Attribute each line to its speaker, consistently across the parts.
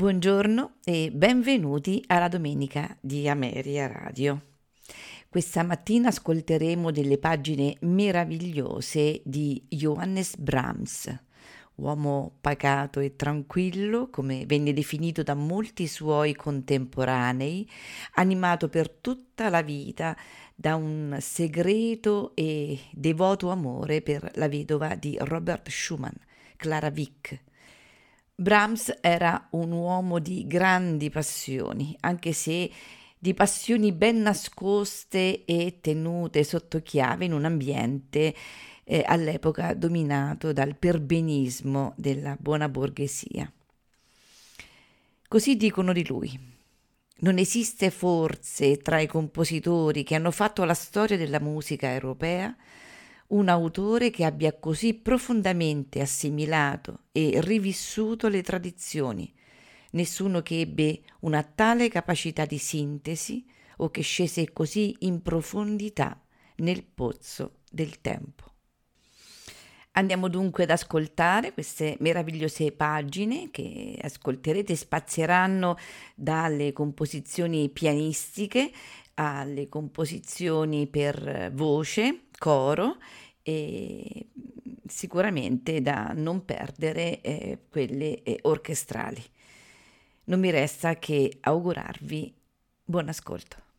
Speaker 1: Buongiorno e benvenuti alla domenica di Ameria Radio. Questa mattina ascolteremo delle pagine meravigliose di Johannes Brahms, uomo pacato e tranquillo, come venne definito da molti suoi contemporanei, animato per tutta la vita da un segreto e devoto amore per la vedova di Robert Schumann, Clara Wick Brahms era un uomo di grandi passioni, anche se di passioni ben nascoste e tenute sotto chiave in un ambiente eh, all'epoca dominato dal perbenismo della buona borghesia. Così dicono di lui. Non esiste forse tra i compositori che hanno fatto la storia della musica europea un autore che abbia così profondamente assimilato e rivissuto le tradizioni, nessuno che ebbe una tale capacità di sintesi o che scese così in profondità nel pozzo del tempo. Andiamo dunque ad ascoltare queste meravigliose pagine che ascolterete spazieranno dalle composizioni pianistiche alle composizioni per voce, coro e sicuramente da non perdere eh, quelle eh, orchestrali. Non mi resta che augurarvi buon ascolto.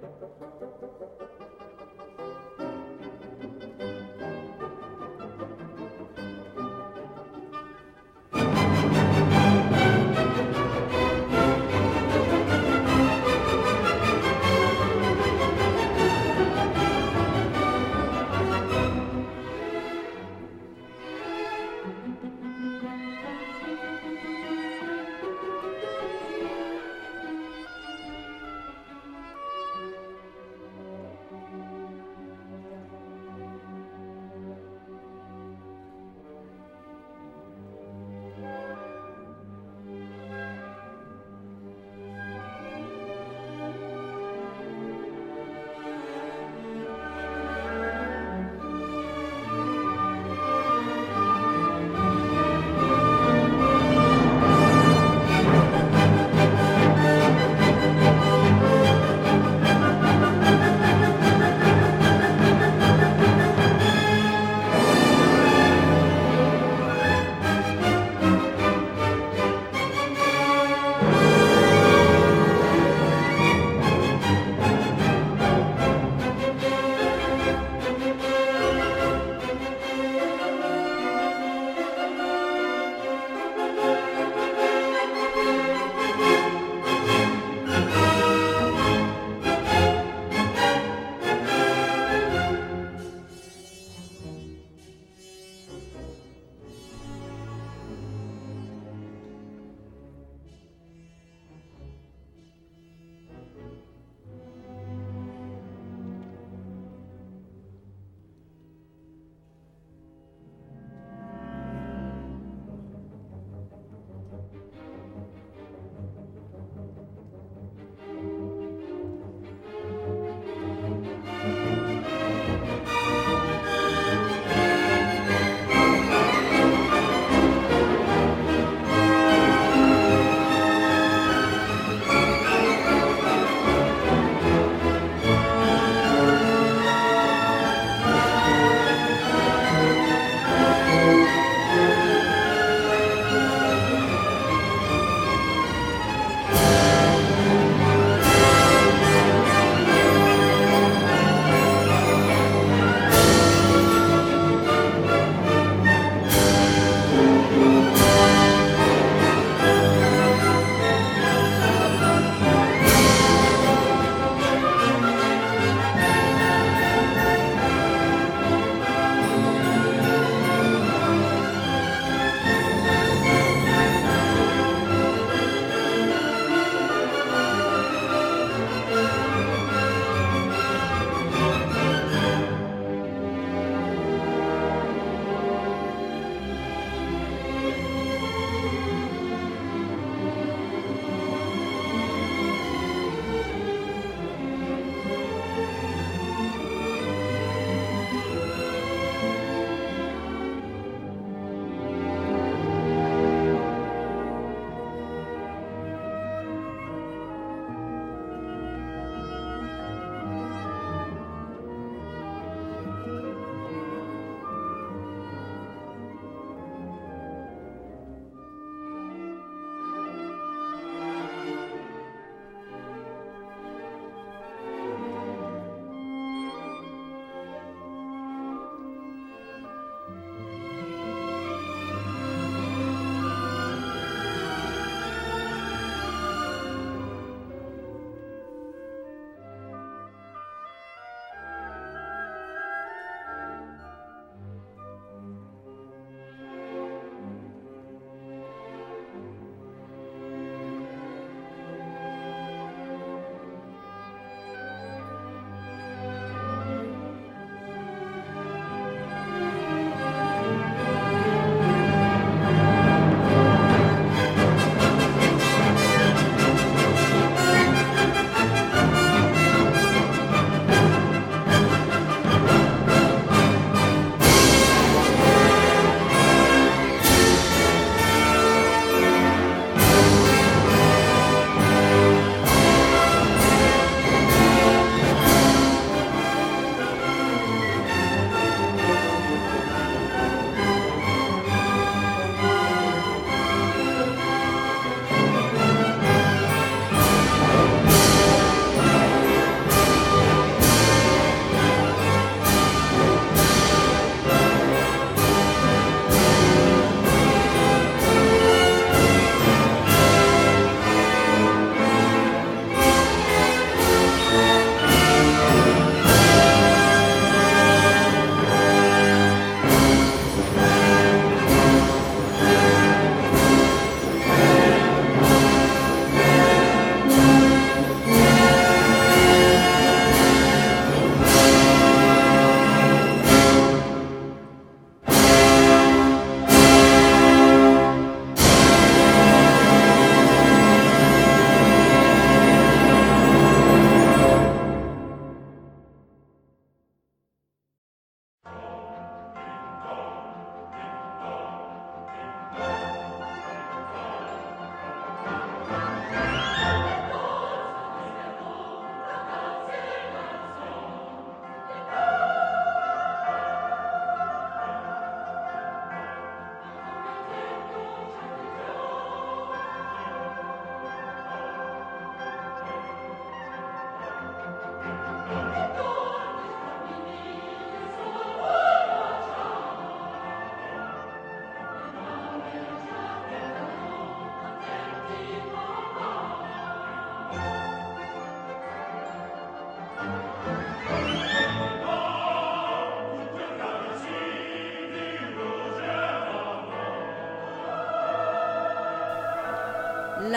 Speaker 1: Thank you.